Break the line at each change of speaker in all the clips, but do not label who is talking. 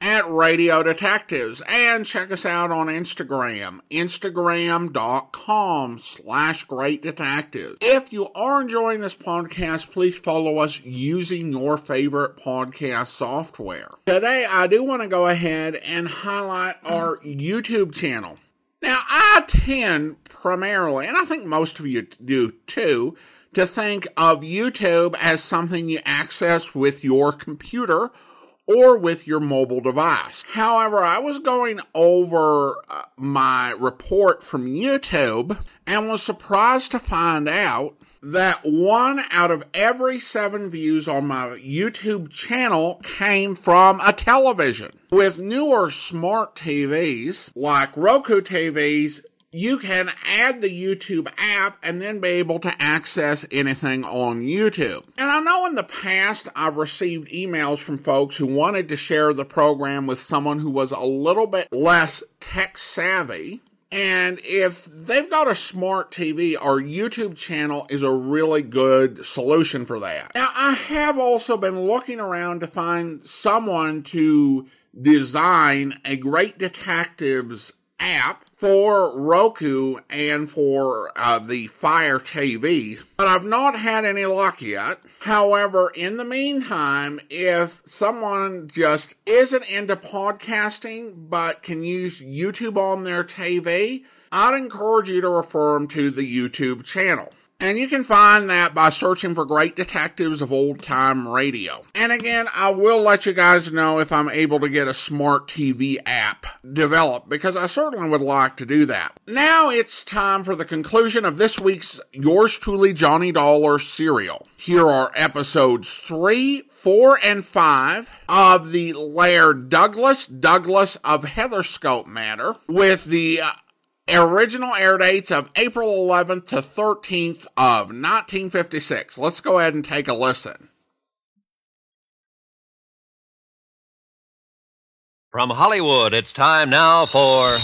at Radio Detectives and check us out on Instagram, instagram.com slash great detectives. If you are enjoying this podcast, please follow us using your favorite podcast software. Today, I do want to go ahead and highlight our YouTube channel. Now, I tend primarily, and I think most of you do too, to think of YouTube as something you access with your computer or with your mobile device. However, I was going over uh, my report from YouTube and was surprised to find out that one out of every seven views on my YouTube channel came from a television. With newer smart TVs like Roku TVs, you can add the YouTube app and then be able to access anything on YouTube. And I know in the past I've received emails from folks who wanted to share the program with someone who was a little bit less tech savvy. And if they've got a smart TV, our YouTube channel is a really good solution for that. Now, I have also been looking around to find someone to design a great detectives app for Roku and for uh, the Fire TV, but I've not had any luck yet. However, in the meantime, if someone just isn't into podcasting but can use YouTube on their TV, I'd encourage you to refer them to the YouTube channel. And you can find that by searching for Great Detectives of Old Time Radio. And again, I will let you guys know if I'm able to get a smart TV app developed because I certainly would like to do that. Now it's time for the conclusion of this week's Yours Truly Johnny Dollar serial. Here are episodes three, four, and five of the Laird Douglas Douglas of Heatherscote matter with the uh, original air dates of April 11th to 13th of 1956. Let's go ahead and take a listen.
From Hollywood, it's time now for.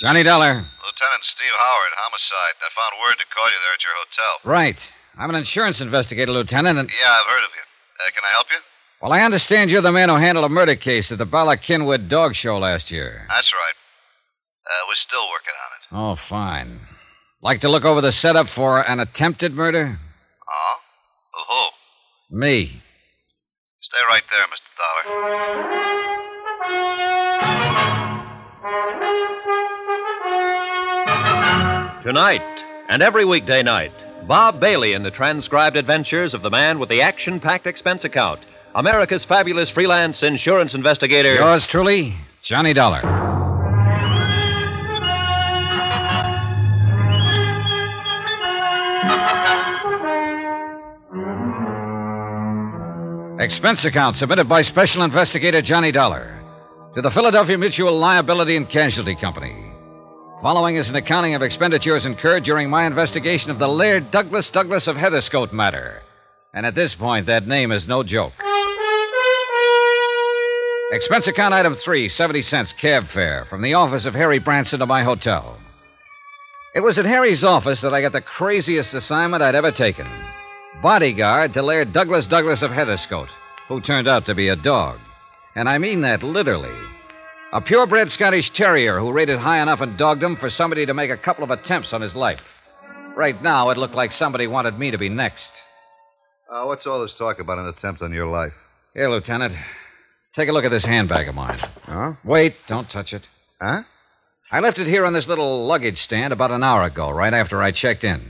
Johnny Dollar.
Lieutenant Steve Howard, homicide. I found word to call you there at your hotel.
Right. I'm an insurance investigator, Lieutenant, and.
Yeah, I've heard of you. Uh, can I help you?
Well, I understand you're the man who handled a murder case at the Bala Kinwood Dog Show last year.
That's right. Uh, we're still working on it.
Oh, fine. Like to look over the setup for an attempted murder?
Oh? Of who?
Me.
Stay right there, Mr. Dollar.
Tonight and every weekday night, Bob Bailey in the transcribed adventures of the man with the action packed expense account, America's fabulous freelance insurance investigator.
Yours truly, Johnny Dollar. Expense account submitted by Special Investigator Johnny Dollar to the Philadelphia Mutual Liability and Casualty Company. Following is an accounting of expenditures incurred during my investigation of the Laird Douglas Douglas of Heatherscote matter. And at this point, that name is no joke. Expense account item three, 70 cents cab fare from the office of Harry Branson to my hotel. It was at Harry's office that I got the craziest assignment I'd ever taken bodyguard to Laird Douglas Douglas of Heatherscote, who turned out to be a dog. And I mean that literally. A purebred Scottish terrier who rated high enough in dogdom for somebody to make a couple of attempts on his life. Right now, it looked like somebody wanted me to be next.
Uh, what's all this talk about an attempt on your life?
Here, Lieutenant. Take a look at this handbag of mine.
Huh?
Wait, don't touch it.
Huh?
I left it here on this little luggage stand about an hour ago, right after I checked in.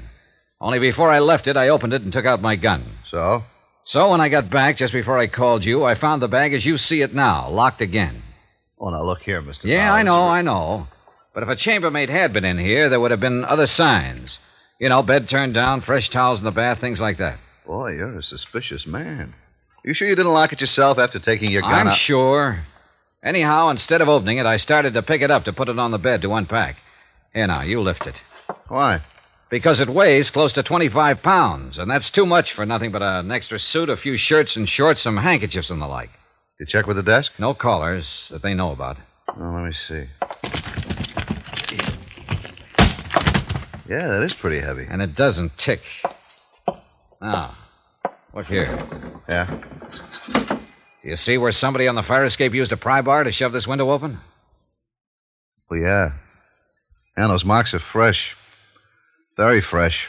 Only before I left it, I opened it and took out my gun.
So?
So when I got back, just before I called you, I found the bag as you see it now, locked again.
Oh, now look here, Mr.
Yeah,
Powers.
I know, I know. But if a chambermaid had been in here, there would have been other signs. You know, bed turned down, fresh towels in the bath, things like that.
Boy, you're a suspicious man. You sure you didn't lock it yourself after taking your gun
I'm
out?
sure. Anyhow, instead of opening it, I started to pick it up to put it on the bed to unpack. Here now, you lift it.
Why?
Because it weighs close to 25 pounds, and that's too much for nothing but an extra suit, a few shirts and shorts, some handkerchiefs, and the like.
You check with the desk?
No callers that they know about.
Oh, let me see. Yeah, that is pretty heavy.
And it doesn't tick. Now, look here.
Yeah.
Do you see where somebody on the fire escape used a pry bar to shove this window open?
Well, yeah. And those marks are fresh. Very fresh.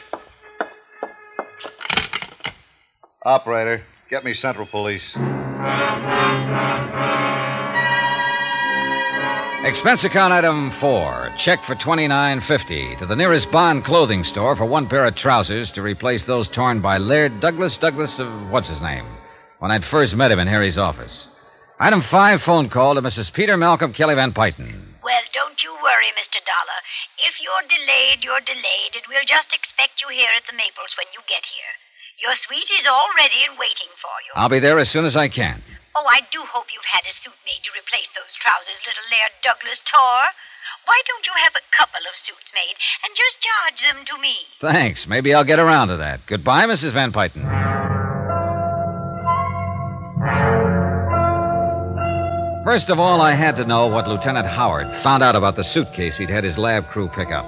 Operator, get me Central Police.
Expense account item four. Check for twenty nine fifty to the nearest Bond clothing store for one pair of trousers to replace those torn by Laird Douglas Douglas of what's his name when I'd first met him in Harry's office. Item five. Phone call to Mrs. Peter Malcolm Kelly Van Pyton.
Well, don't you worry, Mr. Dollar. If you're delayed, you're delayed, and we'll just expect you here at the Maples when you get here. Your suite is all ready and waiting for you.
I'll be there as soon as I can.
Oh, I do hope you've had a suit made to replace those trousers little Laird Douglas tore. Why don't you have a couple of suits made and just charge them to me?
Thanks. Maybe I'll get around to that. Goodbye, Mrs. Van Pyton. First of all, I had to know what Lieutenant Howard found out about the suitcase he'd had his lab crew pick up.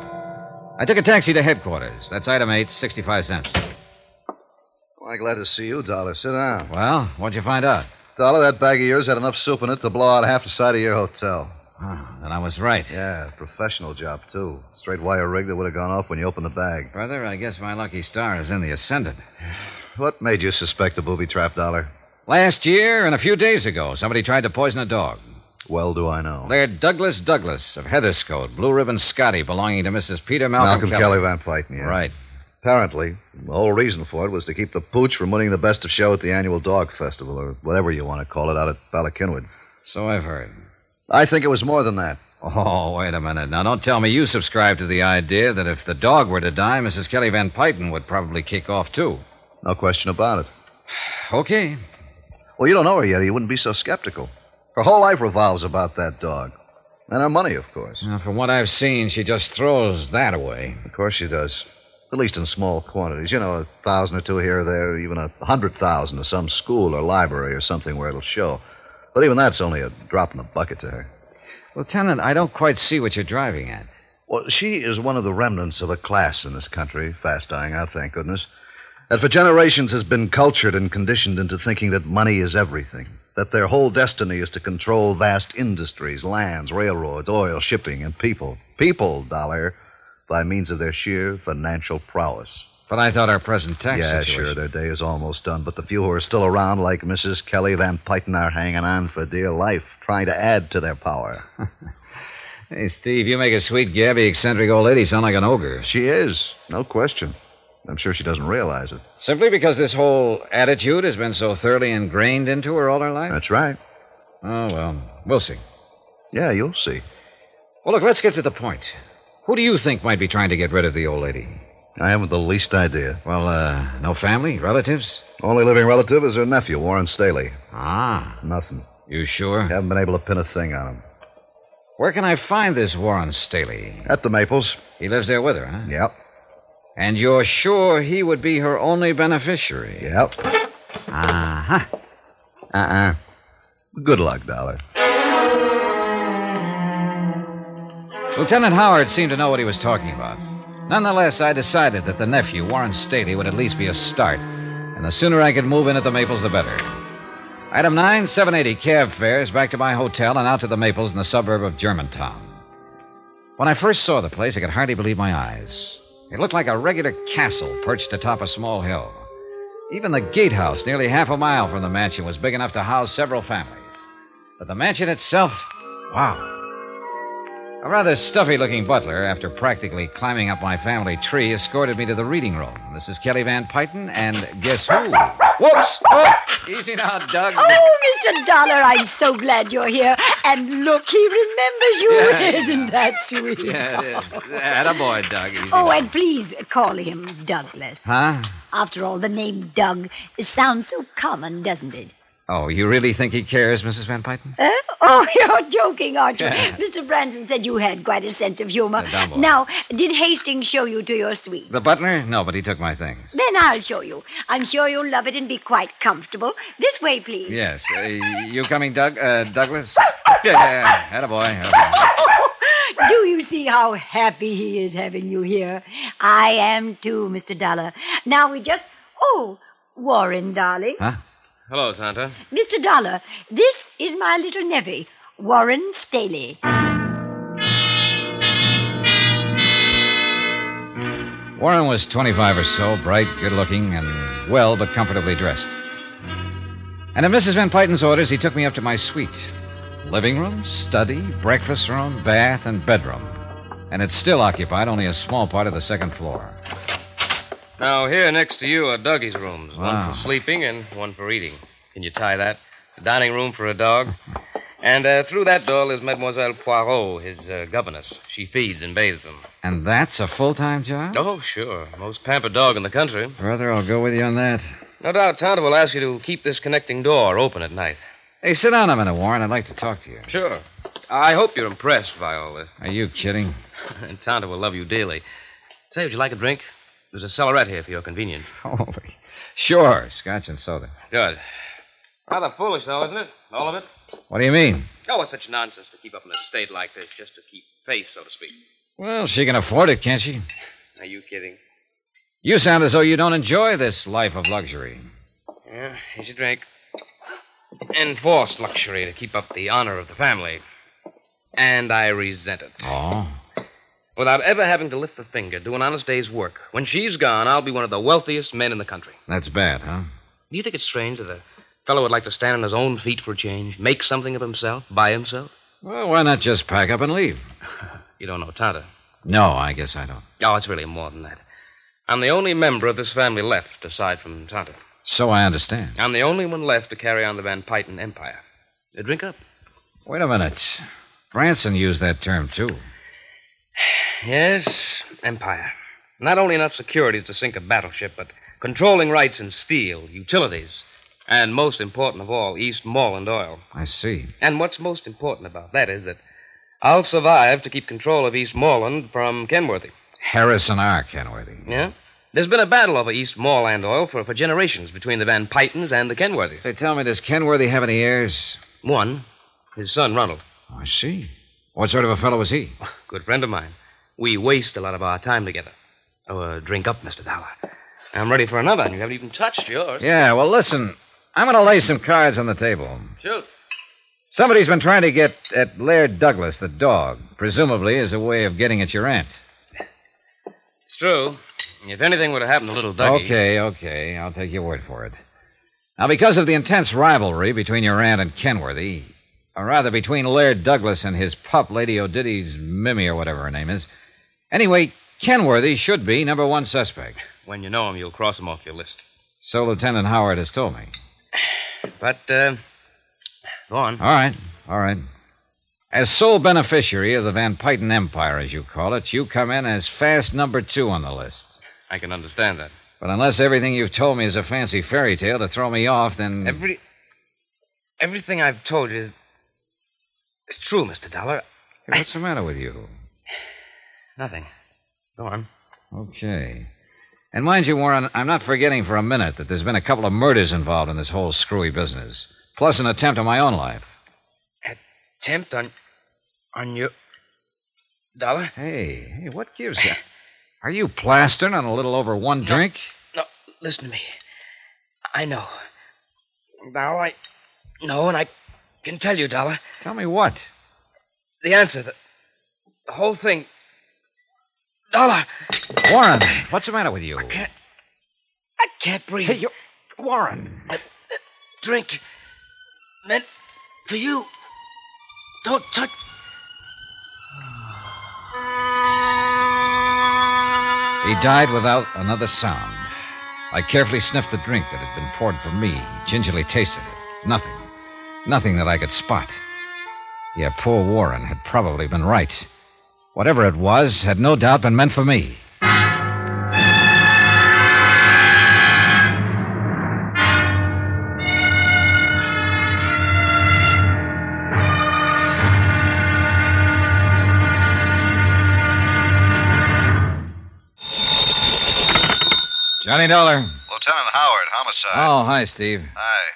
I took a taxi to headquarters. That's item eight, 65 cents.
Why, glad to see you, Dollar. Sit down.
Well, what'd you find out?
Dollar, that bag of yours had enough soup in it to blow out half the side of your hotel.
Oh, then I was right.
Yeah, professional job, too. Straight wire rig that would have gone off when you opened the bag.
Brother, I guess my lucky star is in the ascendant.
What made you suspect a booby trap, Dollar?
Last year and a few days ago, somebody tried to poison a dog.
Well, do I know.
Laird Douglas Douglas of Heatherscote, Blue Ribbon Scotty, belonging to Mrs. Peter Malcolm,
Malcolm Kelly Van Pyton, yeah.
Right.
Apparently, the whole reason for it was to keep the pooch from winning the best of show at the annual dog festival, or whatever you want to call it, out at Ballackinwood.
So I've heard.
I think it was more than that.
Oh, wait a minute. Now, don't tell me you subscribe to the idea that if the dog were to die, Mrs. Kelly Van Pyton would probably kick off, too.
No question about it.
Okay.
Well, you don't know her yet, or you wouldn't be so skeptical. Her whole life revolves about that dog. And her money, of course.
Now, from what I've seen, she just throws that away.
Of course she does. At least in small quantities. You know, a thousand or two here or there, even a hundred thousand to some school or library or something where it'll show. But even that's only a drop in the bucket to her.
Lieutenant, I don't quite see what you're driving at.
Well, she is one of the remnants of a class in this country, fast dying out, thank goodness, that for generations has been cultured and conditioned into thinking that money is everything, that their whole destiny is to control vast industries, lands, railroads, oil, shipping, and people. People, Dollar, by means of their sheer financial prowess.
But I thought our present tax
yeah,
situation...
sure, their day is almost done, but the few who are still around, like Mrs. Kelly Van Pyton, are hanging on for dear life, trying to add to their power.
Hey, Steve, you make a sweet, gabby, eccentric old lady sound like an ogre.
she is, no question. I'm sure she doesn't realize it.
Simply because this whole attitude has been so thoroughly ingrained into her all her life?
That's right.
Oh, well, we'll see.
Yeah, you'll see.
Well, look, let's get to the point. Who do you think might be trying to get rid of the old lady?
I haven't the least idea.
Well, uh, no family, relatives?
Only living relative is her nephew, Warren Staley.
Ah,
Nothing.
you sure?
Haven't been able to pin a thing on him.
Where can I find this Warren Staley?
At the Maples.
He lives there with her, huh?
Yep.
And you're sure he would be her only beneficiary?
Yep.
Uh-huh.
Uh-uh. Good luck, Dollar.
Lieutenant Howard seemed to know what he was talking about. Nonetheless, I decided that the nephew, Warren Staley, would at least be a start, and the sooner I could move in at the Maples, the better. Item 9, 780 cab fares back to my hotel and out to the Maples in the suburb of Germantown. When I first saw the place, I could hardly believe my eyes. It looked like a regular castle perched atop a small hill. Even the gatehouse, nearly half a mile from the mansion, was big enough to house several families. But the mansion itself, wow. A rather stuffy looking butler, after practically climbing up my family tree, escorted me to the reading room. Mrs. Kelly Van Pyton, and guess who? Whoops! Oh, easy now, Doug.
Oh, Mr. Dollar, I'm so glad you're here. And look, he remembers you.
Yeah,
Isn't that sweet?
Yeah, it is. Attaboy, Doug. Easy
Oh,
now.
and please call him Douglas.
Huh?
After all, the name Doug sounds so common, doesn't it?
Oh, you really think he cares, Mrs. Van Pyton?
Uh, Oh, you're joking, aren't you? Mr. Branson said you had quite a sense of humor.
Yeah.
Now, did Hastings show you to your suite?
The butler? No, but he took my things.
Then I'll show you. I'm sure you'll love it and be quite comfortable. This way, please.
Yes. Uh, you coming, Doug? Uh, Douglas? Yeah, yeah. Attaboy. attaboy.
Do you see how happy he is having you here? I am too, Mr. Dollar. Now we just. Oh, Warren, darling.
Huh?
Hello, Santa.
Mr. Dollar, this is my little nevy, Warren Staley.
Warren was 25 or so, bright, good looking, and well but comfortably dressed. And at Mrs. Van Pyton's orders, he took me up to my suite living room, study, breakfast room, bath, and bedroom. And it still occupied only a small part of the second floor.
Now, here next to you are Dougie's rooms
Wow.
one for sleeping and one for eating. Can you tie that? The dining room for a dog. And uh, through that door is Mademoiselle Poirot, his uh, governess. She feeds and bathes him.
And that's a full time job?
Oh, sure. Most pampered dog in the country.
Brother, I'll go with you on that.
No doubt Tonto will ask you to keep this connecting door open at night.
Hey, sit down a minute, Warren. I'd like to talk to you.
Sure. I hope you're impressed by all this.
Are you kidding?
And Tonto will love you dearly. Say, would you like a drink? There's a cellarette here for your convenience.
Holy. Sure, scotch and soda.
Good. Rather foolish, though, isn't it? All of it?
What do you mean?
Oh, it's such nonsense to keep up an estate like this just to keep face, so to speak.
Well, she can afford it, can't she?
Are you kidding?
You sound as though you don't enjoy this life of luxury.
Yeah, here's your drink. Enforced luxury to keep up the honor of the family. And I resent it.
Oh?
Without ever having to lift a finger, do an honest day's work. When she's gone, I'll be one of the wealthiest men in the country.
That's bad, huh?
Do you think it's strange that a fellow would like to stand on his own feet for a change, make something of himself, by himself?
Well, why not just pack up and leave?
You don't know Tonto.
No, I guess I don't.
Oh, it's really more than that. I'm the only member of this family left, aside from Tonto.
So I understand.
I'm the only one left to carry on the Van Pyton empire. Uh, drink up.
Wait a minute. Branson used that term, too.
Yes, empire. Not only enough security to sink a battleship, but controlling rights in steel, utilities, and most important of all, Eastmoreland oil.
I see.
And what's most important about that is that I'll survive to keep control of Eastmoreland from Kenworthy.
Harrison R. Kenworthy.
Yeah? There's been a battle over Eastmoreland oil for, for generations between the Van Pytons and the Kenworthys.
Say, tell me, does Kenworthy have any heirs?
One, his son Ronald,
I see. What sort of a fellow was he?
good friend of mine. We waste a lot of our time together. Oh, uh, drink up, Mr. Dollar. I'm ready for another, and you haven't even touched yours.
Yeah, well, listen. I'm going to lay some cards on the table.
Shoot.
Somebody's been trying to get at Laird Douglas, the dog, presumably as a way of getting at your aunt.
It's true. If anything would have happened to little Dougie.
Okay, okay. I'll take your word for it. Now, because of the intense rivalry between your aunt and Kenworthy, or rather between Laird Douglas and his pup, Lady O'Diddy's Mimmy, or whatever her name is, anyway, Kenworthy should be number one suspect.
When you know him, you'll cross him off your list.
So Lieutenant Howard has told me.
But, uh, go on.
All right, all right. As sole beneficiary of the Van Pyton Empire, as you call it, you come in as fast number two on the list.
I can understand that.
But unless everything you've told me is a fancy fairy tale to throw me off, then.
Every. Everything I've told you is. Is true, Mr. Dollar.
What's the matter with you?
Nothing. Go on.
Okay. And mind you, Warren, I'm not forgetting for a minute that there's been a couple of murders involved in this whole screwy business, plus an attempt on my own life.
Attempt on. on your. Dollar?
Hey, hey, what gives you? Are you plastering on a little over one drink?
No, listen to me. I know. Now I know, and I can tell you, Dollar.
Tell me what?
The answer. The, the whole thing. Dollar!
Warren, what's the matter with you?
I can't. I can't breathe.
Hey, you. Warren.
Drink. Meant for you. Don't touch.
He died without another sound. I carefully sniffed the drink that had been poured for me, gingerly tasted it. Nothing. Nothing that I could spot. Yeah, poor Warren had probably been right. Whatever it was had no doubt been meant for me. Johnny Dollar.
Lieutenant Howard, homicide.
Oh, hi, Steve.
Hi.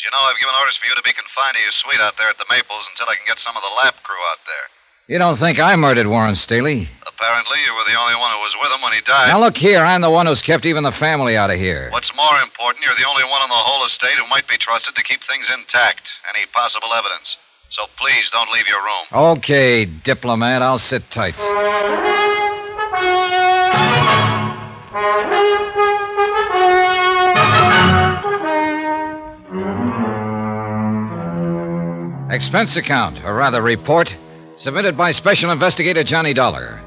As you know, I've given orders for you to be confined to your suite out there at the Maples until I can get some of the lab crew out there.
You don't think I murdered Warren Staley?
Apparently, you were the only one who was with him when he died.
Now, look here. I'm the one who's kept even the family out of here.
What's more important, you're the only one on the whole estate who might be trusted to keep things intact. Any possible evidence. So please don't leave your room.
Okay, diplomat. I'll sit tight. Expense account, or rather report, submitted by Special Investigator Johnny Dollar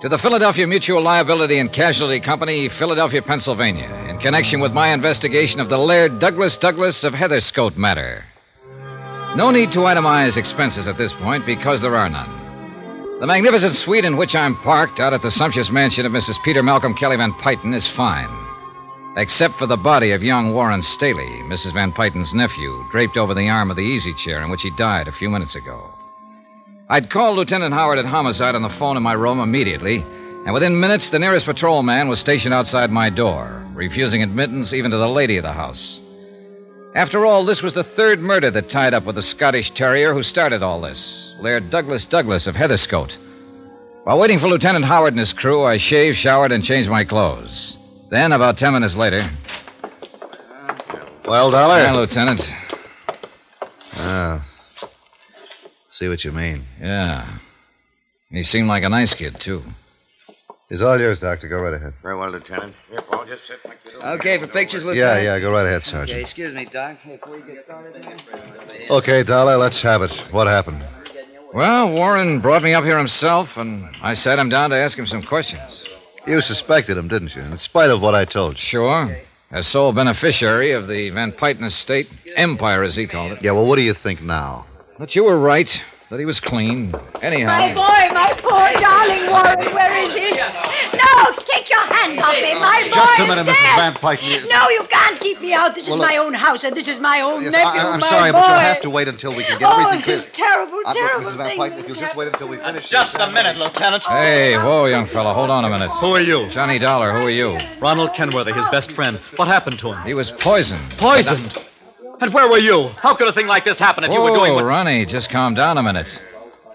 to the Philadelphia Mutual Liability and Casualty Company, Philadelphia, Pennsylvania, in connection with my investigation of the Laird Douglas Douglas of Heatherscote matter. No need to itemize expenses at this point because there are none. The magnificent suite in which I'm parked out at the sumptuous mansion of Mrs. Peter Malcolm Kelly Van Pyton is fine, except for the body of young Warren Staley, Mrs. Van Pyton's nephew, draped over the arm of the easy chair in which he died a few minutes ago. I'd called Lieutenant Howard at Homicide on the phone in my room immediately, and within minutes the nearest patrolman was stationed outside my door, refusing admittance even to the lady of the house. After all, this was the third murder that tied up with the Scottish terrier who started all this, Laird Douglas Douglas of Heatherscote. While waiting for Lieutenant Howard and his crew, I shaved, showered, and changed my clothes. Then, about ten minutes later,
Well, Dollar?
Hi, Lieutenant.
Ah. See what you mean.
Yeah. He seemed like a nice kid, too.
It's all yours, Doctor. Go right ahead.
Very well, Lieutenant. Here, Paul, just sit like you do.
Okay, for pictures,
Yeah,
Lieutenant?
yeah, yeah, go right ahead,
Okay,
Sergeant.
excuse me, Doc. Hey, before you get started here.
Okay, Dollar, let's have it. What happened?
Well, Warren brought me up here himself, and I sat him down to ask him some questions.
You suspected him, didn't you? In spite of what I told you.
Sure. As sole beneficiary of the Van Pyton estate, empire as he called it.
Yeah, well, what do you think now?
But you were right, that he was clean. Anyhow.
My boy, my poor darling Warren, where is he? No, take your hands off me. My boy
Just a
is
minute,
dead.
Mrs. Van Pyton.
No, you can't keep me out. This is
Well,
my own house, and this is my own
Yes,
nephew.
I, am
my
sorry,
boy.
but you'll have to wait until we can get
Oh,
everything clear.
this terrible,
Uh, look,
terrible
Mrs. Van
thing.
Pyton, if you'll just wait until we finish.
Just a minute, Lieutenant.
Hey, whoa, young fella, hold on a minute.
Who are you?
Johnny Dollar, who are you?
Ronald Kenworthy, his best friend. What happened to him?
He was poisoned.
Poisoned. And where were you? How could a thing like this happen if you were going oh,
Whoa,
with...
Ronnie, just calm down a minute.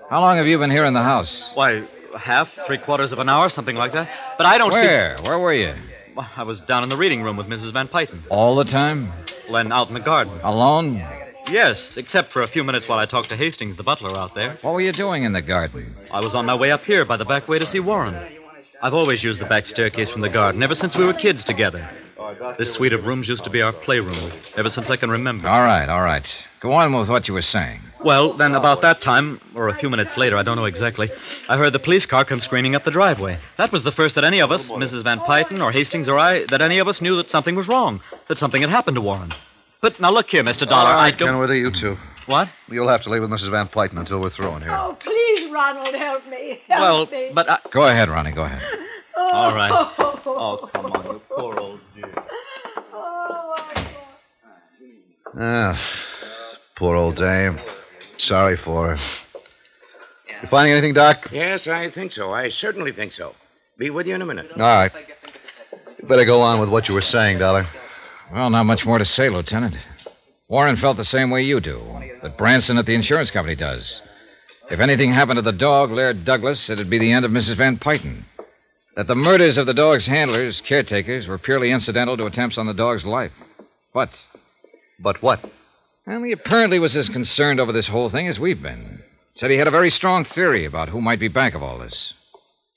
How long have you been here in the house?
Why, half, three quarters of an hour, something like that. But I don't see...
Where? Where were you?
I was down in the reading room with Mrs. Van Pyton.
All the time?
Len out in the garden.
Alone?
Yes, except for a few minutes while I talked to Hastings, the butler out there.
What were you doing in the garden?
I was on my way up here by the back way to see Warren. I've always used the back staircase from the garden ever since we were kids together. This suite of rooms used to be our playroom ever since I can remember.
All right, all right. Go on with what you were saying.
Well, then about that time, or a few minutes later, I don't know exactly, I heard the police car come screaming up the driveway. That was the first that any of us, Mrs. Van Pyton or Hastings or I, that any of us knew that something was wrong, that something had happened to Warren. But now look here, Mr. Dollar,
All
I
right,
don't.
Kenworthy, you two.
What?
You'll have to leave with Mrs. Van Pyton until we're through in here.
Oh, please, Ronald, help me. Help
Well,
me.
but I...
Go ahead, Ronnie, go ahead.
All right. Oh, come on, you poor old dear.
Ah, poor old dame. Sorry for her. You finding anything, Doc?
Yes, I think so. I certainly think so. Be with you in a minute.
All right. You better go on with what you were saying, Dollar.
Well, not much more to say, Lieutenant. Warren felt the same way you do, that Branson at the insurance company does. If anything happened to the dog, Laird Douglas, it'd be the end of Mrs. Van Pyton. That the murders of the dog's handlers, caretakers, were purely incidental to attempts on the dog's life. But,
But what?
well, he apparently was as concerned over this whole thing as we've been. Said he had a very strong theory about who might be back of all this.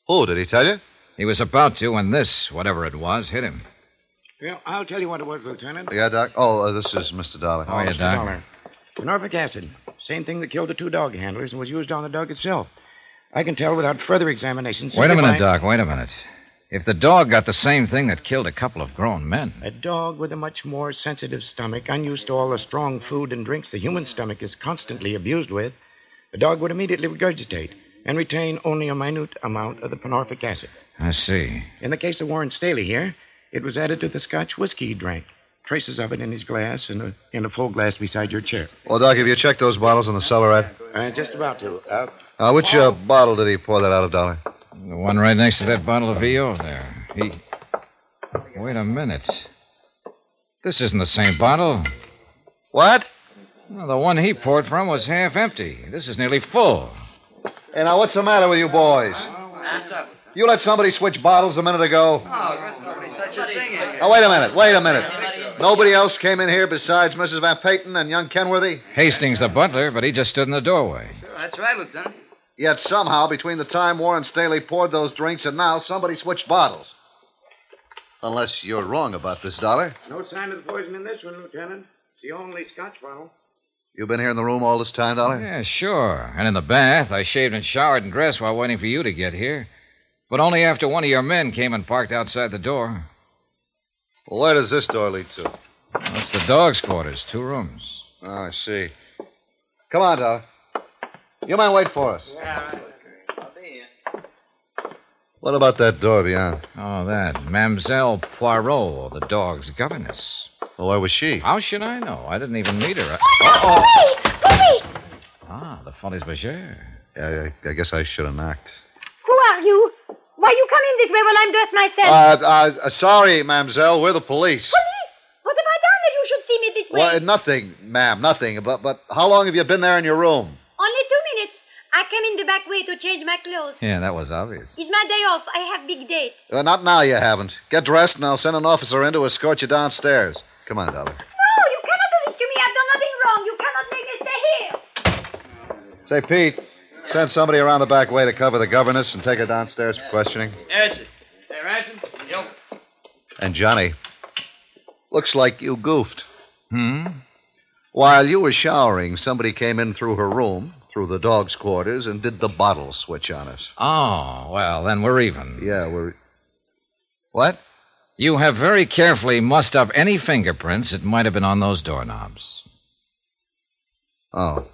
Who, did he tell you?
He was about to when this, whatever it was, hit him.
Well, I'll tell you what it was, Lieutenant.
Yeah, Doc? Oh, uh, this is Mr. Dollar.
Oh, yeah,
Mr.
Doc.
Dollar. Norfolk acid. Same thing that killed the two dog handlers and was used on the dog itself. I can tell without further examination.
Wait a
simply
minute,
by-
Doc. Wait a minute. If the dog got the same thing that killed a couple of grown men,
A dog with a much more sensitive stomach, unused to all the strong food and drinks the human stomach is constantly abused with, a dog would immediately regurgitate and retain only a minute amount of the panorphic acid.
I see.
In the case of Warren Staley here, it was added to the Scotch whiskey he drank. Traces of it in his glass and a, in a full glass beside your chair.
Well, Doc, have you checked those bottles in the cellarette?
Uh, just about to. Uh,
Uh, which uh, bottle did he pour that out of, Dollar?
The one right next to that bottle of VO there. He. Wait a minute. This isn't the same bottle.
What?
Well, the one he poured from was half empty. This is nearly full.
Hey, now what's the matter with you boys?
Hands up.
You let somebody switch bottles a minute ago.
Oh, nobody's such a thing.
Now, wait a minute, wait a minute. Nobody else came in here besides Mrs. Van Pyton and young Kenworthy?
Hastings, the butler, but he just stood in the doorway.
That's right, Lieutenant.
Yet somehow, between the time Warren Staley poured those drinks and now, somebody switched bottles. Unless you're wrong about this, Dollar.
No sign of the poison in this one, Lieutenant. It's the only scotch bottle.
You've been here in the room all this time, Dollar?
Yeah, sure. And in the bath, I shaved and showered and dressed while waiting for you to get here. But only after one of your men came and parked outside the door.
Well, where does this door lead to?
That's the dog's quarters, two rooms.
Oh, I see. Come on, Dollar. You might wait for us.
Yeah. I'll be here.
What about that door beyond?
Oh, that. Mademoiselle Poirot, the dog's governess.
Well, where was she?
How should I know? I didn't even meet her.
Goody!
Ah, the Folies Bergère.
Yeah, I, I guess I should have knocked.
Who are you? Why you come in this way while I'm dressed myself?
Uh, uh, uh, sorry, mademoiselle. We're the police.
Police! What have I done that you should see me this way?
Well, nothing, ma'am, nothing. But, but how long have you been there in your room?
Only two minutes. I came in the back way to change my clothes.
Yeah, that was obvious.
It's my day off. I have big date.
Uh, not now, you haven't. Get dressed, and I'll send an officer in to escort you downstairs. Come on, Dollar.
No, you cannot do this to me. I've done nothing wrong. You cannot make me stay here.
Say, Pete, send somebody around the back way to cover the governess and take her downstairs for questioning.
Yes, sir. Hey, Ransom. Yo.
And Johnny, looks like you goofed.
Hmm?
While you were showering, somebody came in through her room, through the dog's quarters, and did the bottle switch on us.
Oh, well, then we're even.
Yeah, we're. What?
You have very carefully mussed up any fingerprints that might have been on those doorknobs.
Oh.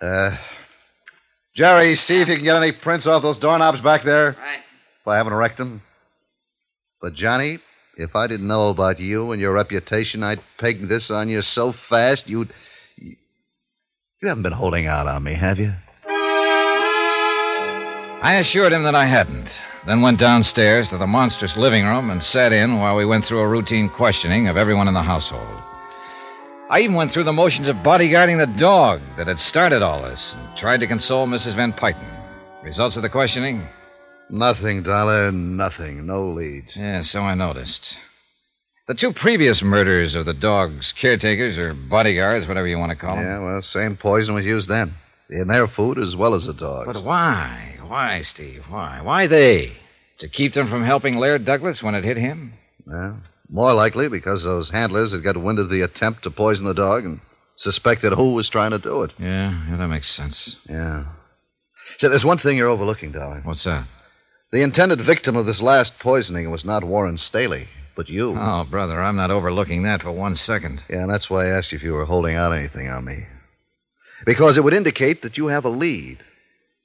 Uh. Jerry, see if you can get any prints off those doorknobs back there.
Right.
If I haven't wrecked them. But, Johnny, if I didn't know about you and your reputation, I'd peg this on you so fast you'd. You haven't been holding out on me, have you?
I assured him that I hadn't, then went downstairs to the monstrous living room and sat in while we went through a routine questioning of everyone in the household. I even went through the motions of bodyguarding the dog that had started all this and tried to console Mrs. Van Pyton. Results of the questioning?
Nothing, Dollar, nothing. No leads.
Yeah, so I noticed. The two previous murders of the dog's caretakers or bodyguards, whatever you want to call them.
Yeah, well, same poison was used then. In their food as well as the dog's.
But why? Why, Steve? Why? Why they? To keep them from helping Laird Douglas when it hit him?
Well, more likely because those handlers had got wind of the attempt to poison the dog and suspected who was trying to do it.
Yeah, yeah, that makes sense.
Yeah. So there's one thing you're overlooking, darling.
What's that?
The intended victim of this last poisoning was not Warren Staley, but you.
Oh, brother, I'm not overlooking that for one second.
Yeah, and that's why I asked you if you were holding out anything on me. Because it would indicate that you have a lead,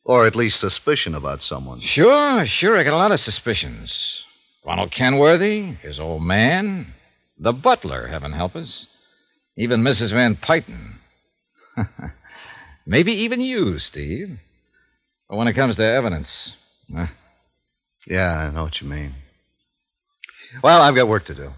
or at least suspicion about someone.
Sure, sure, I got a lot of suspicions. Ronald Kenworthy, his old man, the butler, heaven help us, even Mrs. Van Pyton. Maybe even you, Steve. But when it comes to evidence,
Yeah, I know what you mean. Well, I've got work to do.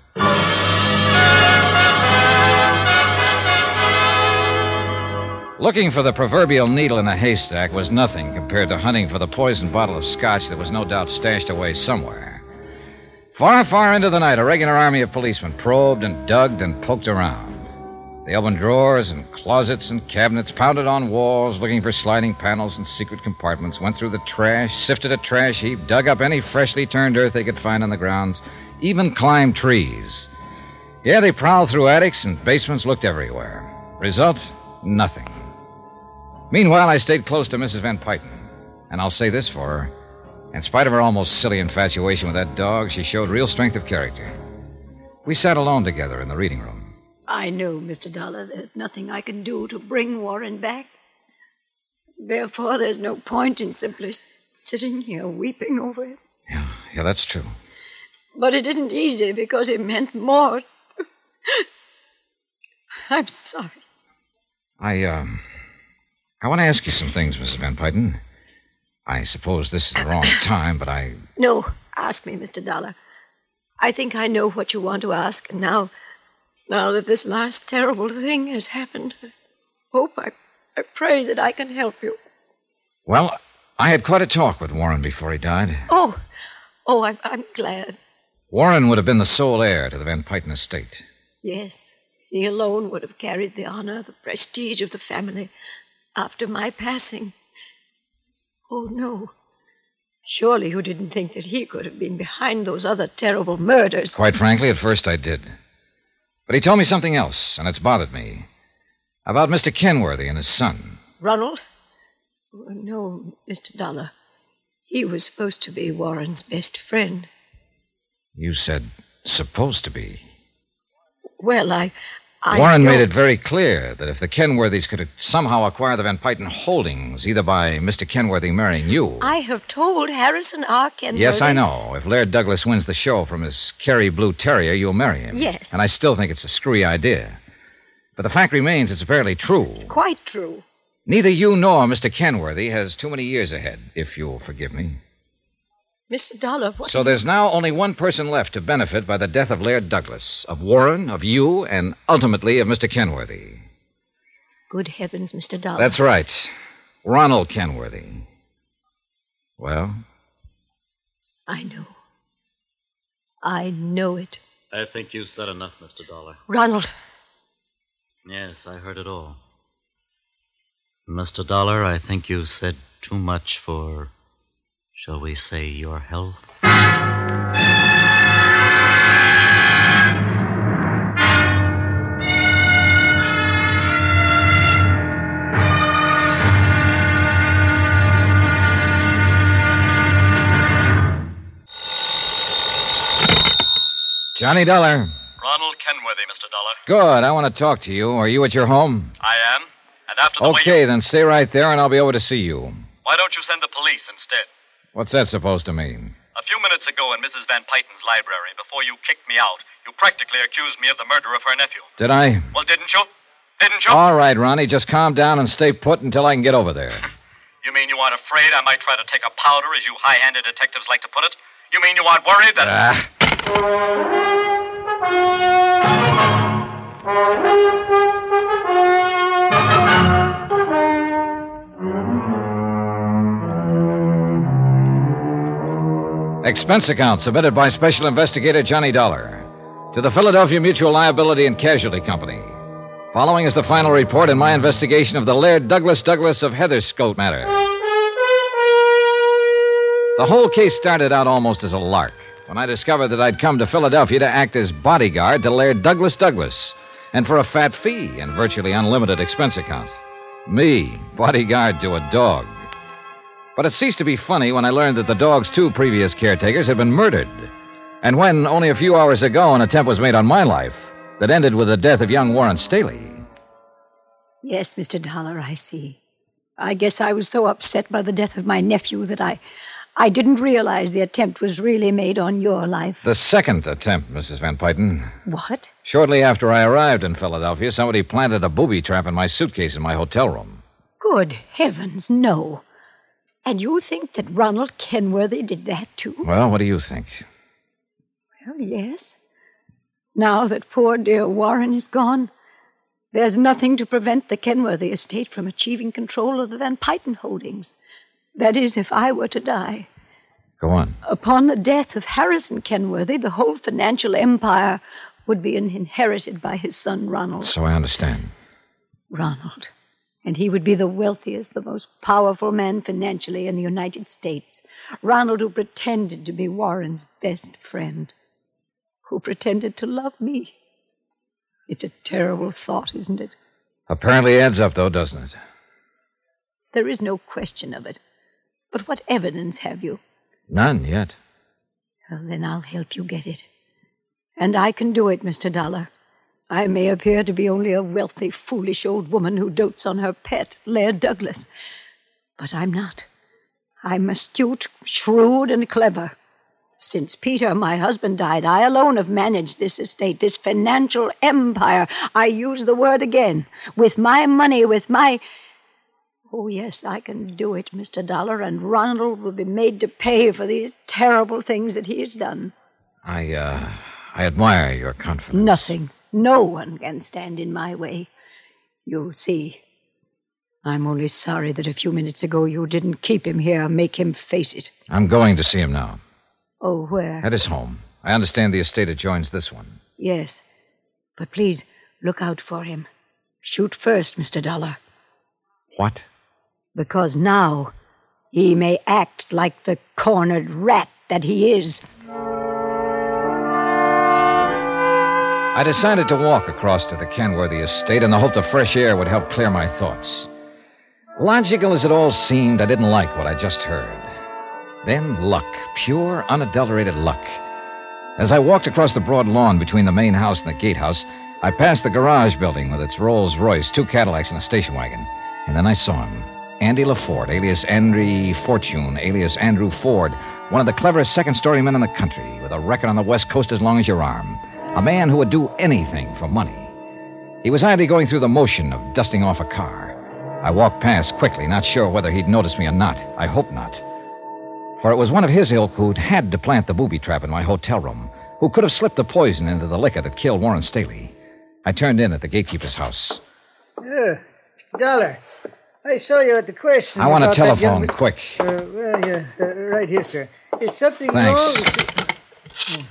Looking for the proverbial needle in a haystack was nothing compared to hunting for the poisoned bottle of scotch that was no doubt stashed away somewhere. Far, far into the night, a regular army of policemen probed and dug and poked around. They opened drawers and closets and cabinets, pounded on walls looking for sliding panels and secret compartments, went through the trash, sifted a trash heap, dug up any freshly turned earth they could find on the grounds, even climbed trees. Yeah, they prowled through attics and basements, looked everywhere. Result? Nothing. Meanwhile, I stayed close to Mrs. Van Pyton. And I'll say this for her. In spite of her almost silly infatuation with that dog, she showed real strength of character. We sat alone together in the reading room.
I know, Mr. Dollar, there's nothing I can do to bring Warren back. Therefore, there's no point in simply sitting here weeping over it.
Yeah, yeah, that's true.
But it isn't easy because it meant more. I'm sorry.
I, um, I want to ask you some things, Mrs. Van Pyton. I suppose this is the wrong time, but I.
No, ask me, Mr. Dollar. I think I know what you want to ask, and now, now that this last terrible thing has happened, I hope, I, I pray that I can help you.
Well, I had quite a talk with Warren before he died.
Oh, oh, I'm, I'm glad.
Warren would have been the sole heir to the Van Pyton estate.
Yes, he alone would have carried the honor, the prestige of the family after my passing. Oh, no. Surely you didn't think that he could have been behind those other terrible murders.
Quite frankly, at first I did. But he told me something else, and it's bothered me. About Mr. Kenworthy and his son.
Ronald? Oh, no, Mr. Dollar. He was supposed to be Warren's best friend.
You said supposed to be.
Well, I. I
Warren
don't-
made it very clear that if the Kenworthys could somehow acquire the Van Pyton holdings, either by Mr. Kenworthy marrying you.
I have told Harrison R. Kenworthy.
Yes, I know. If Laird Douglas wins the show from his Kerry Blue Terrier, you'll marry him.
Yes.
And I still think it's a screwy idea. But the fact remains it's apparently true.
Quite true.
Neither you nor Mr. Kenworthy has too many years ahead, if you'll forgive me.
Mr. Dollar, what?
So there's now only one person left to benefit by the death of Laird Douglas, of Warren, of you, and ultimately of Mr. Kenworthy.
Good heavens, Mr. Dollar.
That's right. Ronald Kenworthy. Well,
I know. I know it.
I think you've said enough, Mr. Dollar.
Ronald,
Yes, I heard it all. Mr. Dollar, I think you've said too much for, shall we say, your health.
Johnny Dollar.
Ronald Kenworthy, Mr. Dollar.
Good. I want to talk to you. Are you at your home?
I am. And after the way
Okay,
you...
then stay right there and I'll be over to see you.
Why don't you send the police instead?
What's that supposed to mean?
A few minutes ago in Mrs. Van Pyton's library, before you kicked me out, you practically accused me of the murder of her nephew.
Did I?
Well, didn't you? Didn't you?
All right, Ronnie, just calm down and stay put until I can get over there.
You mean you aren't afraid I might try to take a powder, as you high-handed detectives like to put it? You mean you aren't worried that...
Ah. Expense account submitted by Special Investigator Johnny Dollar to the Philadelphia Mutual Liability and Casualty Company. Following is the final report in my investigation of the Laird Douglas Douglas of Heatherscote matter. The whole case started out almost as a lark when I discovered that I'd come to Philadelphia to act as bodyguard to Laird Douglas Douglas, and for a fat fee and virtually unlimited expense accounts. Me, bodyguard to a dog. But it ceased to be funny when I learned that the dog's two previous caretakers had been murdered. And when, only a few hours ago, an attempt was made on my life that ended with the death of young Warren Staley.
Yes, Mr. Dollar, I see. I guess I was so upset by the death of my nephew that I. I didn't realize the attempt was really made on your life.
The second attempt, Mrs. Van Pyton.
What?
Shortly after I arrived in Philadelphia, somebody planted a booby trap in my suitcase in my hotel room.
Good heavens, no. And you think that Ronald Kenworthy did that too?
Well, what do you think?
Well, yes. Now that poor dear Warren is gone, there's nothing to prevent the Kenworthy estate from achieving control of the Van Pyton holdings. That is, if I were to die.
Go on.
Upon the death of Harrison Kenworthy, the whole financial empire would be inherited by his son Ronald.
So I understand.
Ronald. And he would be the wealthiest, the most powerful man financially in the United States. Ronald, who pretended to be Warren's best friend, who pretended to love me. It's a terrible thought, isn't it?
Apparently adds up, though, doesn't it?
There is no question of it. But what evidence have you?
None yet.
Well, then I'll help you get it. And I can do it, Mr. Dollar. I may appear to be only a wealthy, foolish old woman who dotes on her pet, Laird Douglas. But I'm not. I'm astute, shrewd, and clever. Since Peter, my husband, died, I alone have managed this estate, this financial empire. I use the word again. With my money, with my. Oh, yes, I can do it, Mr. Dollar, and Ronald will be made to pay for these terrible things that he has done.
I, uh, I admire your confidence.
Nothing, no one can stand in my way. You see, I'm only sorry that a few minutes ago you didn't keep him here, make him face it.
I'm going to see him now.
Oh, where?
At his home. I understand the estate adjoins this one.
Yes. But please, look out for him. Shoot first, Mr. Dollar,
What?
because now he may act like the cornered rat that he is.
I decided to walk across to the Kenworthy estate in the hope the fresh air would help clear my thoughts. Logical as it all seemed, I didn't like what I just heard. Then luck, pure, unadulterated luck. As I walked across the broad lawn between the main house and the gatehouse, I passed the garage building with its Rolls Royce, two Cadillacs, and a station wagon. And then I saw him. Andy LaForte, alias Henry Fortune, alias Andrew Ford, one of the cleverest second story men in the country, with a record on the West Coast as long as your arm. A man who would do anything for money. He was idly going through the motion of dusting off a car. I walked past quickly, not sure whether he'd noticed me or not. I hope not. For it was one of his ilk who'd had to plant the booby trap in my hotel room, who could have slipped the poison into the liquor that killed Warren Staley. I turned in at the gatekeeper's house.
Yeah, Mr. Dollar. I saw you at the question.
I want a telephone,
young-
quick.
Uh, well, yeah, uh, right here, sir. Is something
Thanks.
wrong?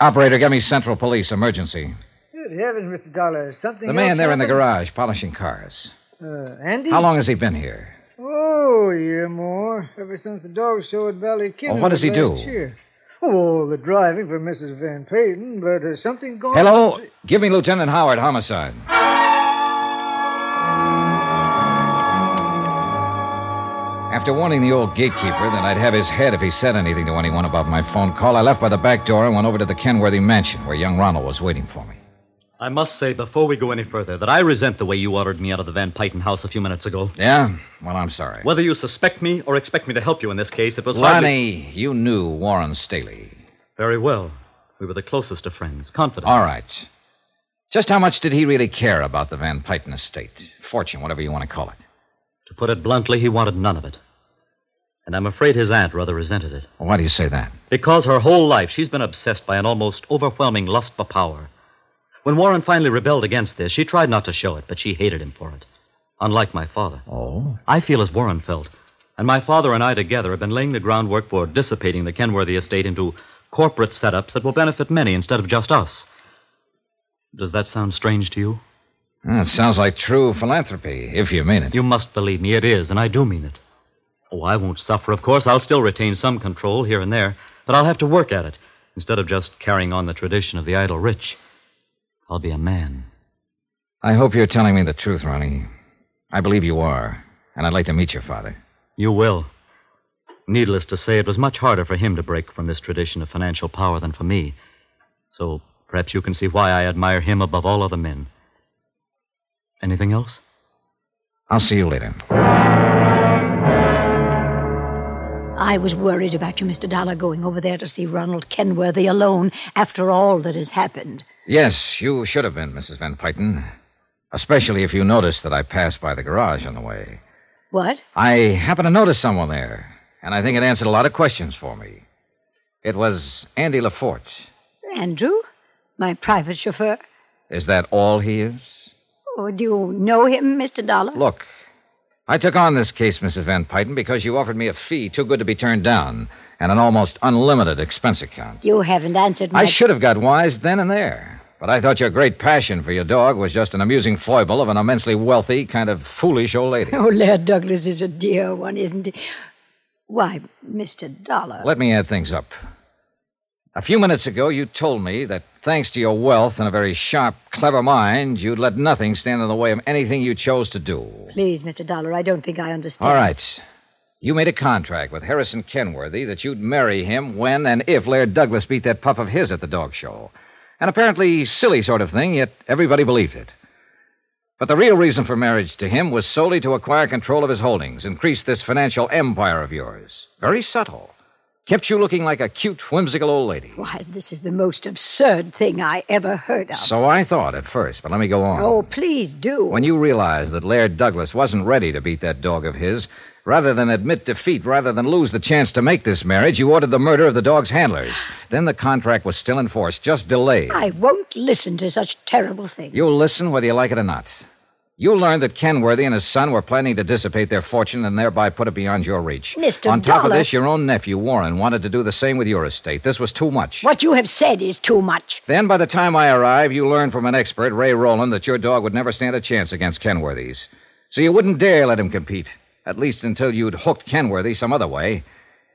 Operator, get me Central Police, emergency.
Good heavens, Mr. Dollar. Something
The man there in the garage polishing cars.
Uh, Andy?
How long has he been here?
Oh, a year more. Ever since the dog show at Valley Kid.
Oh, what does he do?
Year. Oh, the driving for Mrs. Van Pyton, but uh, something going
Hello? Give me Lieutenant Howard, homicide. After warning the old gatekeeper that I'd have his head if he said anything to anyone about my phone call, I left by the back door and went over to the Kenworthy mansion where young Ronald was waiting for me.
I must say, before we go any further, that I resent the way you ordered me out of the Van Pyton house a few minutes ago.
Yeah? Well, I'm sorry.
Whether you suspect me or expect me to help you in this case, it was hardly...
You knew Warren Staley.
Very well. We were the closest of friends, confidants.
All right. Just how much did he really care about the Van Pyton estate? Fortune, whatever you want to call it.
To put it bluntly, he wanted none of it. And I'm afraid his aunt rather resented it.
Well, why do you say that?
Because her whole life she's been obsessed by an almost overwhelming lust for power. When Warren finally rebelled against this, she tried not to show it, but she hated him for it. Unlike my father.
Oh?
I feel as Warren felt. And my father and I together have been laying the groundwork for dissipating the Kenworthy estate into corporate setups that will benefit many instead of just us. Does that sound strange to you?
Well, it sounds like true philanthropy, if you mean it.
You must believe me, it is, and I do mean it. Oh, I won't suffer, of course. I'll still retain some control here and there, but I'll have to work at it instead of just carrying on the tradition of the idle rich. I'll be a man.
I hope you're telling me the truth, Ronnie. I believe you are, and I'd like to meet your father.
You will. Needless to say, it was much harder for him to break from this tradition of financial power than for me. So perhaps you can see why I admire him above all other men. Anything else?
I'll see you later.
I was worried about you, Mr. Dollar, going over there to see Ronald Kenworthy alone after all that has happened.
Yes, you should have been, Mrs. Van Pyton. Especially if you noticed that I passed by the garage on the way.
What?
I happened to notice someone there, and I think it answered a lot of questions for me. It was Andy LaForte.
Andrew? My private chauffeur?
Is that all he is?
Oh, do you know him, Mr. Dollar?
Look, I took on this case, Mrs. Van Pyton, because you offered me a fee too good to be turned down and an almost unlimited expense account.
You haven't answered my.
I should have got wise then and there. But I thought your great passion for your dog was just an amusing foible of an immensely wealthy, kind of foolish old lady.
Oh, Laird Douglas is a dear one, isn't he? Why, Mr. Dollar.
Let me add things up. A few minutes ago, you told me that thanks to your wealth and a very sharp, clever mind, you'd let nothing stand in the way of anything you chose to do.
Please, Mr. Dollar, I don't think I understand.
All right. You made a contract with Harrison Kenworthy that you'd marry him when and if Laird Douglas beat that pup of his at the dog show. An apparently silly sort of thing, yet everybody believed it. But the real reason for marriage to him was solely to acquire control of his holdings, increase this financial empire of yours. Very subtle. Kept you looking like a cute, whimsical old lady.
Why, this is the most absurd thing I ever heard of.
So I thought at first, but let me go on.
Oh, please do.
When you realized that Laird Douglas wasn't ready to beat that dog of his, Rather than admit defeat, rather than lose the chance to make this marriage, you ordered the murder of the dog's handlers. Then the contract was still in force, just delayed.
I won't listen to such terrible things.
You'll listen whether you like it or not. You learned that Kenworthy and his son were planning to dissipate their fortune and thereby put it beyond your reach.
Mr.
On top of this, your own nephew, Warren, wanted to do the same with your estate. This was too much.
What you have said is too much.
Then, by the time I arrive, you learned from an expert, Ray Rowland, that your dog would never stand a chance against Kenworthy's. So you wouldn't dare let him compete, at least until you'd hooked Kenworthy some other way.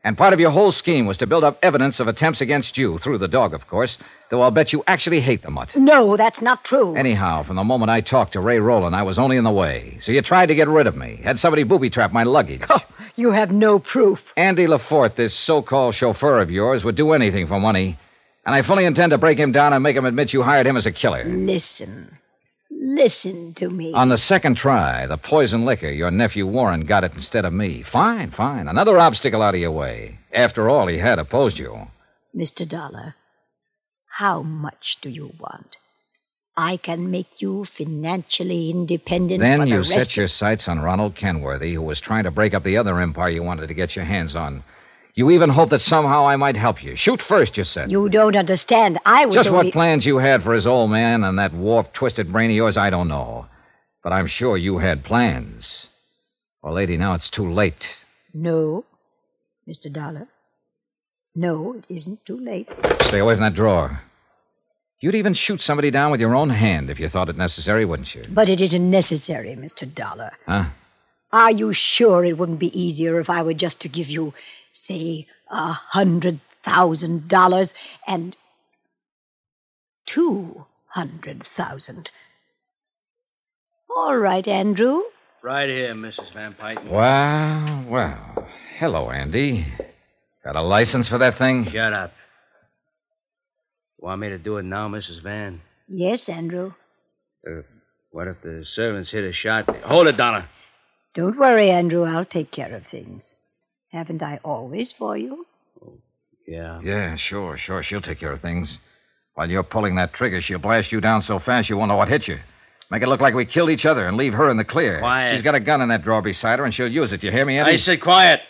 And part of your whole scheme was to build up evidence of attempts against you, through the dog, of course, though I'll bet you actually hate the mutt.
No, that's not true.
Anyhow, from the moment I talked to Ray Rowland, I was only in the way. So you tried to get rid of me, had somebody booby trap my luggage.
Oh, You have no proof.
Andy LaForte, this so called chauffeur of yours, would do anything for money. And I fully intend to break him down and make him admit you hired him as a killer.
Listen. Listen to me.
On the second try, the poison liquor, your nephew Warren got it instead of me. Fine, fine. Another obstacle out of your way. After all, he had opposed you.
Mr. Dollar, how much do you want? I can make you financially independent.
Then
the
you set your sights on Ronald Kenworthy, who was trying to break up the other empire you wanted to get your hands on. You even hoped that somehow I might help you. Shoot first, you said.
You don't understand. I was
Just
only...
what plans you had for his old man and that warped, twisted brain of yours, I don't know. But I'm sure you had plans. Well, lady, now it's too late.
No, Mr. Dollar. No, it isn't too late.
Stay away from that drawer. You'd even shoot somebody down with your own hand if you thought it necessary, wouldn't you?
But it isn't necessary, Mr. Dollar.
Huh?
Are you sure it wouldn't be easier if I were just to give you, say, a hundred thousand dollars and two hundred thousand? All right, Andrew.
Right here, Mrs. Van Pyton.
Well, well. Hello, Andy. Got a license for that thing?
Shut up. Want me to do it now, Mrs. Van?
Yes, Andrew.
Uh, what if the servants hit a shot? Hold it, Donna.
Don't worry, Andrew. I'll take care of things. Haven't I always for you?
Yeah.
Yeah, sure, sure. She'll take care of things. While you're pulling that trigger, she'll blast you down so fast you won't know what hit you. Make it look like we killed each other and leave her in the clear.
Quiet.
She's got a gun in that drawer beside her, and she'll use it. You hear me, Andy?
I said quiet.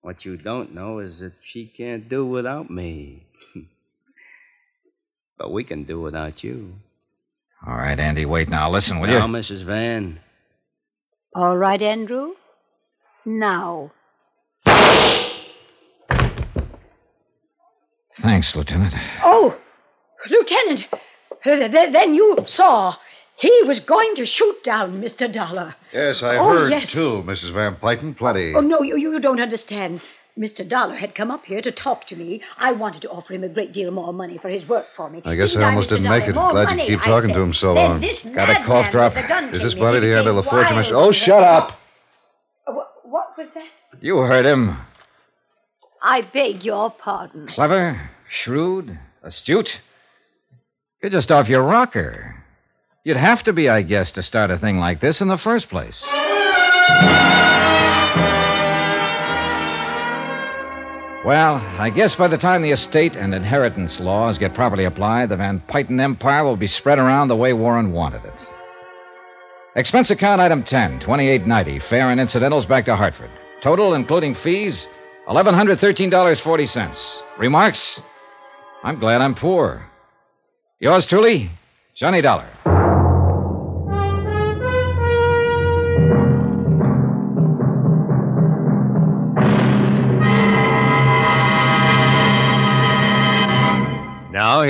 What you don't know is that she can't do without me. but we can do without you.
All right, Andy, wait now. Listen, will
now,
you?
Mrs. Van.
All right, Andrew. Now.
Thanks, Lieutenant.
Oh, Lieutenant, uh, then you saw he was going to shoot down Mr. Dollar.
Yes, I
Oh,
heard
yes.
too, Mrs. Van Pyton. Plenty.
Oh, no, you, you don't understand. Mr. Dollar had come up here to talk to me. I wanted to offer him a great deal more money for his work for me.
I guess
Didn't
I almost
Mr.
didn't make
Dollar?
it.
More
Glad you
money,
keep talking to him so
Then
long.
this
Got a cough drop?
with the gun
Is
came
this
in.
Buddy
He
the Andy
became
LaForte?
wild.
Oh, shut up.
Was that?
You heard him.
I beg your pardon.
Clever, shrewd, astute. You're just off your rocker. You'd have to be, I guess, to start a thing like this in the first place. Well, I guess by the time the estate and inheritance laws get properly applied, the Van Pyton Empire will be spread around the way Warren wanted it. Expense account item 10, 2890, fare and incidentals back to Hartford. Total, including fees, $1,113.40. Remarks? I'm glad I'm poor. Yours truly, Johnny Dollar.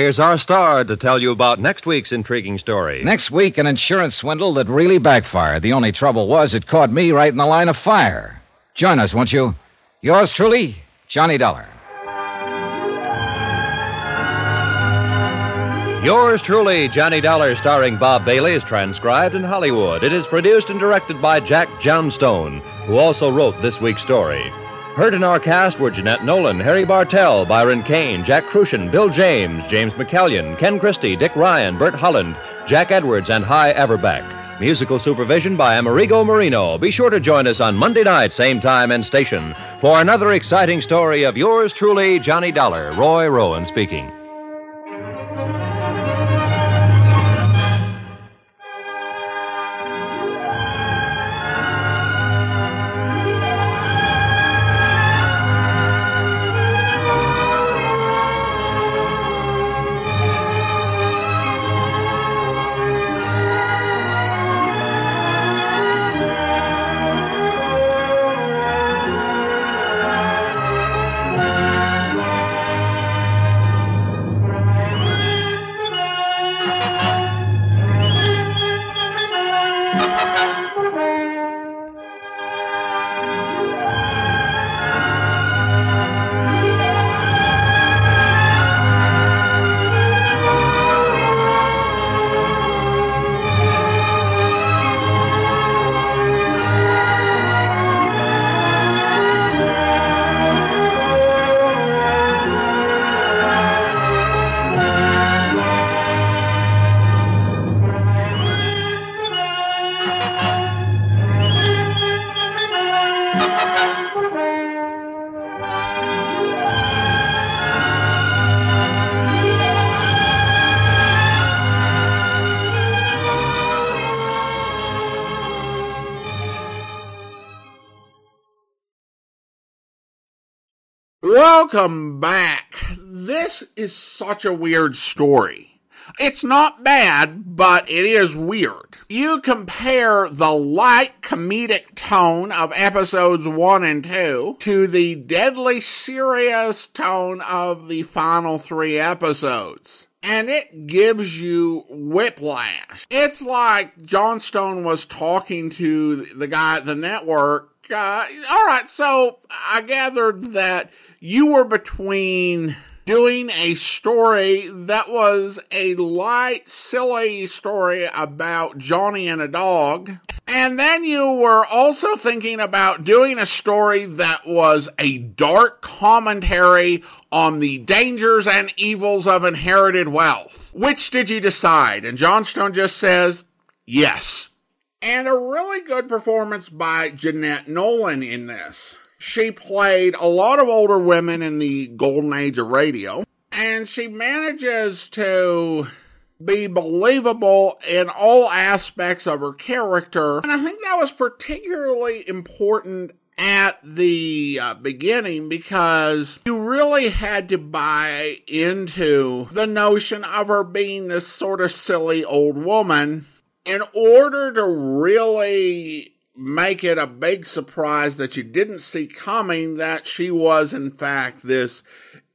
Here's our star to tell you about next week's intriguing story.
Next week, an insurance swindle that really backfired. The only trouble was it caught me right in the line of fire. Join us, won't you? Yours truly, Johnny Dollar.
Yours truly, Johnny Dollar, starring Bob Bailey, is transcribed in Hollywood. It is produced and directed by Jack Johnstone, who also wrote this week's story. Heard in our cast were Jeanette Nolan, Harry Bartell, Byron Kane, Jack Kruschen, Bill James, James McCallion, Ken Christy, Dick Ryan, Bert Holland, Jack Edwards, and Hy Averback. Musical supervision by Amerigo Marino. Be sure to join us on Monday night, same time and station, for another exciting story of yours truly, Johnny Dollar. Roy Rowan speaking.
Welcome back. This is such a weird story. It's not bad, but it is weird. You compare the light comedic tone of episodes one and two to the deadly serious tone of the final three episodes. And it gives you whiplash. It's like Johnstone was talking to the guy at the network. Uh, all right, so I gathered that you were between doing a story that was a light, silly story about Johnny and a dog. And then you were also thinking about doing a story that was a dark commentary on the dangers and evils of inherited wealth. Which did you decide? And Johnstone just says, yes. And a really good performance by Jeanette Nolan in this. She played a lot of older women in the golden age of radio, and she manages to be believable in all aspects of her character. And I think that was particularly important at the uh, beginning because you really had to buy into the notion of her being this sort of silly old woman in order to really make it a big surprise that you didn't see coming that she was, in fact, this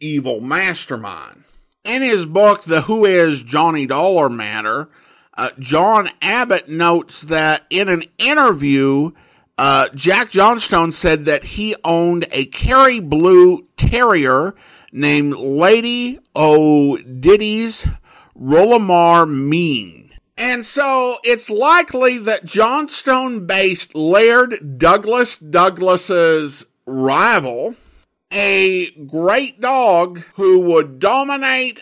evil mastermind. In his book, The Who Is Johnny Dollar Matter, uh, John Abbott notes that in an interview, uh, Jack Johnstone said that he owned a Kerry Blue Terrier named Lady O'Diddy's Rollamar Mean. And so it's likely that Johnstone based Laird Douglas Douglas's rival, a great dog who would dominate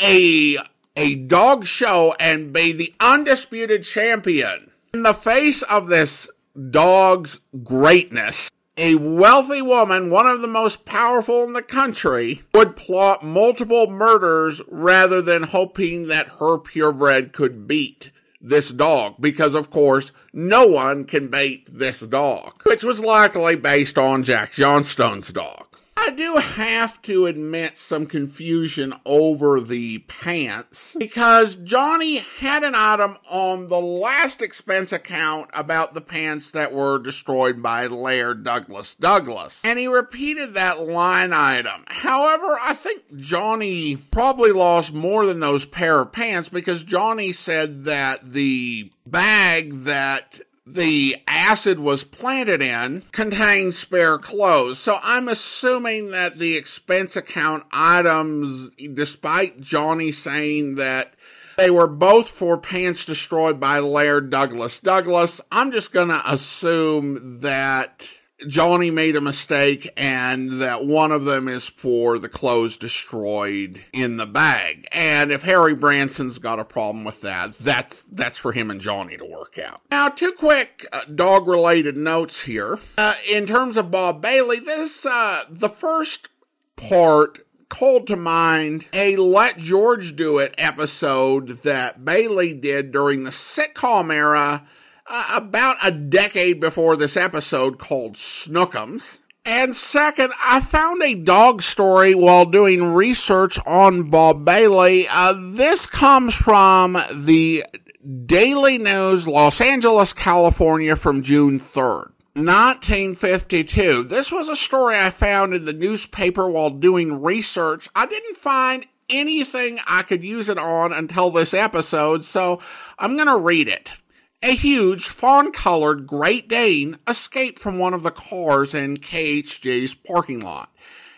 a, a dog show and be the undisputed champion. In the face of this dog's greatness, a wealthy woman, one of the most powerful in the country, would plot multiple murders rather than hoping that her purebred could beat this dog because of course no one can beat this dog, which was likely based on Jack Johnstone's dog. I do have to admit some confusion over the pants because Johnny had an item on the last expense account about the pants that were destroyed by Laird Douglas Douglas. And he repeated that line item. However, I think Johnny probably lost more than those pair of pants because Johnny said that the bag that the acid was planted in contained spare clothes. So I'm assuming that the expense account items, despite Johnny saying that they were both for pants destroyed by Laird Douglas Douglas, I'm just going to assume that Johnny made a mistake and that one of them is for the clothes destroyed in the bag. And if Harry Branson's got a problem with that, that's, that's for him and Johnny to work out. Now, two quick uh, dog related notes here. Uh, in terms of Bob Bailey, this, uh, the first part called to mind a Let George Do It episode that Bailey did during the sitcom era uh, about a decade before this episode called Snookums. And second, I found a dog story while doing research on Bob Bailey. Uh, this comes from the Daily News, Los Angeles, California, from June 3rd. 1952. This was a story I found in the newspaper while doing research. I didn't find anything I could use it on until this episode, so I'm going to read it. A huge, fawn colored Great Dane escaped from one of the cars in KHJ's parking lot,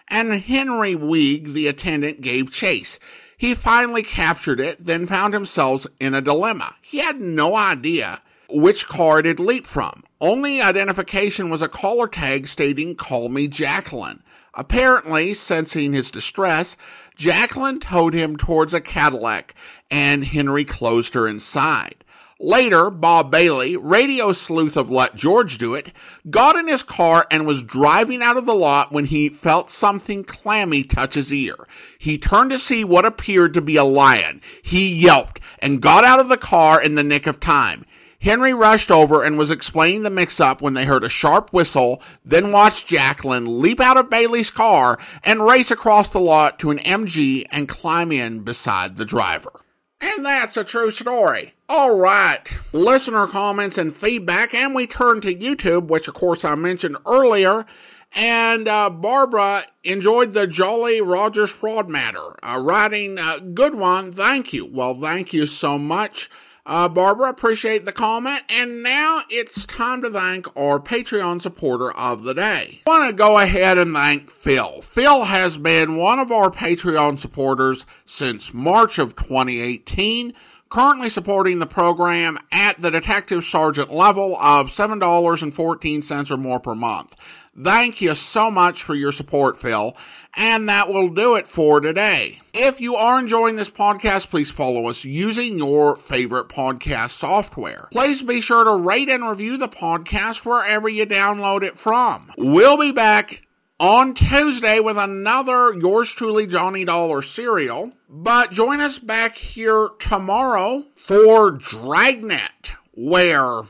and Henry Weig, the attendant, gave chase. He finally captured it, then found himself in a dilemma. He had no idea which car it had leaped from. Only identification was a caller tag stating, Call me Jacqueline. Apparently, sensing his distress, Jacqueline towed him towards a Cadillac, and Henry closed her inside. Later, Bob Bailey, radio sleuth of Let George Do It, got in his car and was driving out of the lot when he felt something clammy touch his ear. He turned to see what appeared to be a lion. He yelped and got out of the car in the nick of time. Henry rushed over and was explaining the mix up when they heard a sharp whistle, then watched Jacqueline leap out of Bailey's car and race across the lot to an MG and climb in beside the driver. And that's a true story. All right. Listener comments and feedback, and we turn to YouTube, which of course I mentioned earlier. And uh, Barbara enjoyed the Jolly Rogers fraud matter. Uh, writing, uh, good one. Thank you. Well, thank you so much. Uh, Barbara, appreciate the comment. And now it's time to thank our Patreon supporter of the day. I want to go ahead and thank Phil. Phil has been one of our Patreon supporters since March of 2018 currently supporting the program at the detective sergeant level of $7.14 or more per month. Thank you so much for your support, Phil. And that will do it for today. If you are enjoying this podcast, please follow us using your favorite podcast software. Please be sure to rate and review the podcast wherever you download it from. We'll be back on Tuesday with another yours truly Johnny Dollar serial. But join us back here tomorrow for Dragnet, where.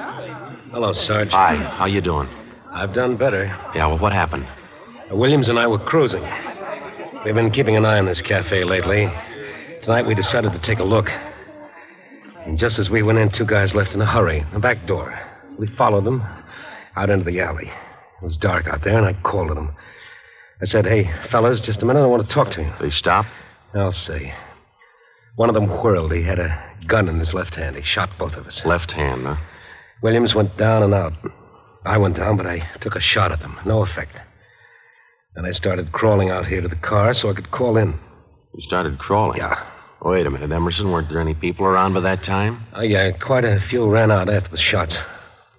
Hello, Sarge.
Hi. How you doing?
I've done better.
Yeah, well, what happened?
Williams and I were cruising. We've been keeping an eye on this cafe lately. Tonight we decided to take a look. And just as we went in, two guys left in a hurry, the back door. We followed them out into the alley. It was dark out there, and I called to them. I said, Hey, fellas, just a minute, I want to talk to you.
They stopped?
I'll say. One of them whirled. He had a gun in his left hand. He shot both of us.
Left hand, huh?
Williams went down and out. I went down, but I took a shot at them. No effect. Then I started crawling out here to the car so I could call in.
You started crawling?
Yeah.
Oh, wait a minute, Emerson. Weren't there any people around by that time?
Oh, yeah, quite a few ran out after the shots.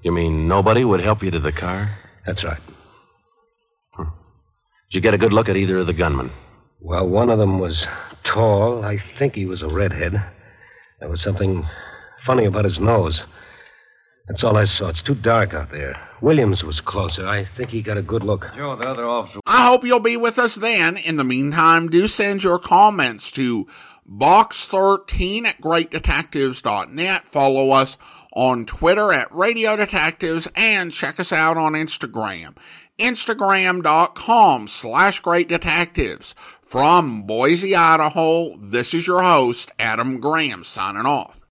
You mean nobody would help you to the car?
That's right.
Did you get a good look at either of the gunmen?
Well, one of them was tall. I think he was a redhead. There was something funny about his nose. That's all I saw. It's too dark out there. Williams was closer. I think he got a good look.
Joe, the other officer.
I hope you'll be with us then. In the meantime, do send your comments to box13 at greatdetectives.net. Follow us on Twitter at Radio Detectives and check us out on Instagram. Instagram.com slash Great Detectives. From Boise, Idaho, this is your host, Adam Graham, signing off.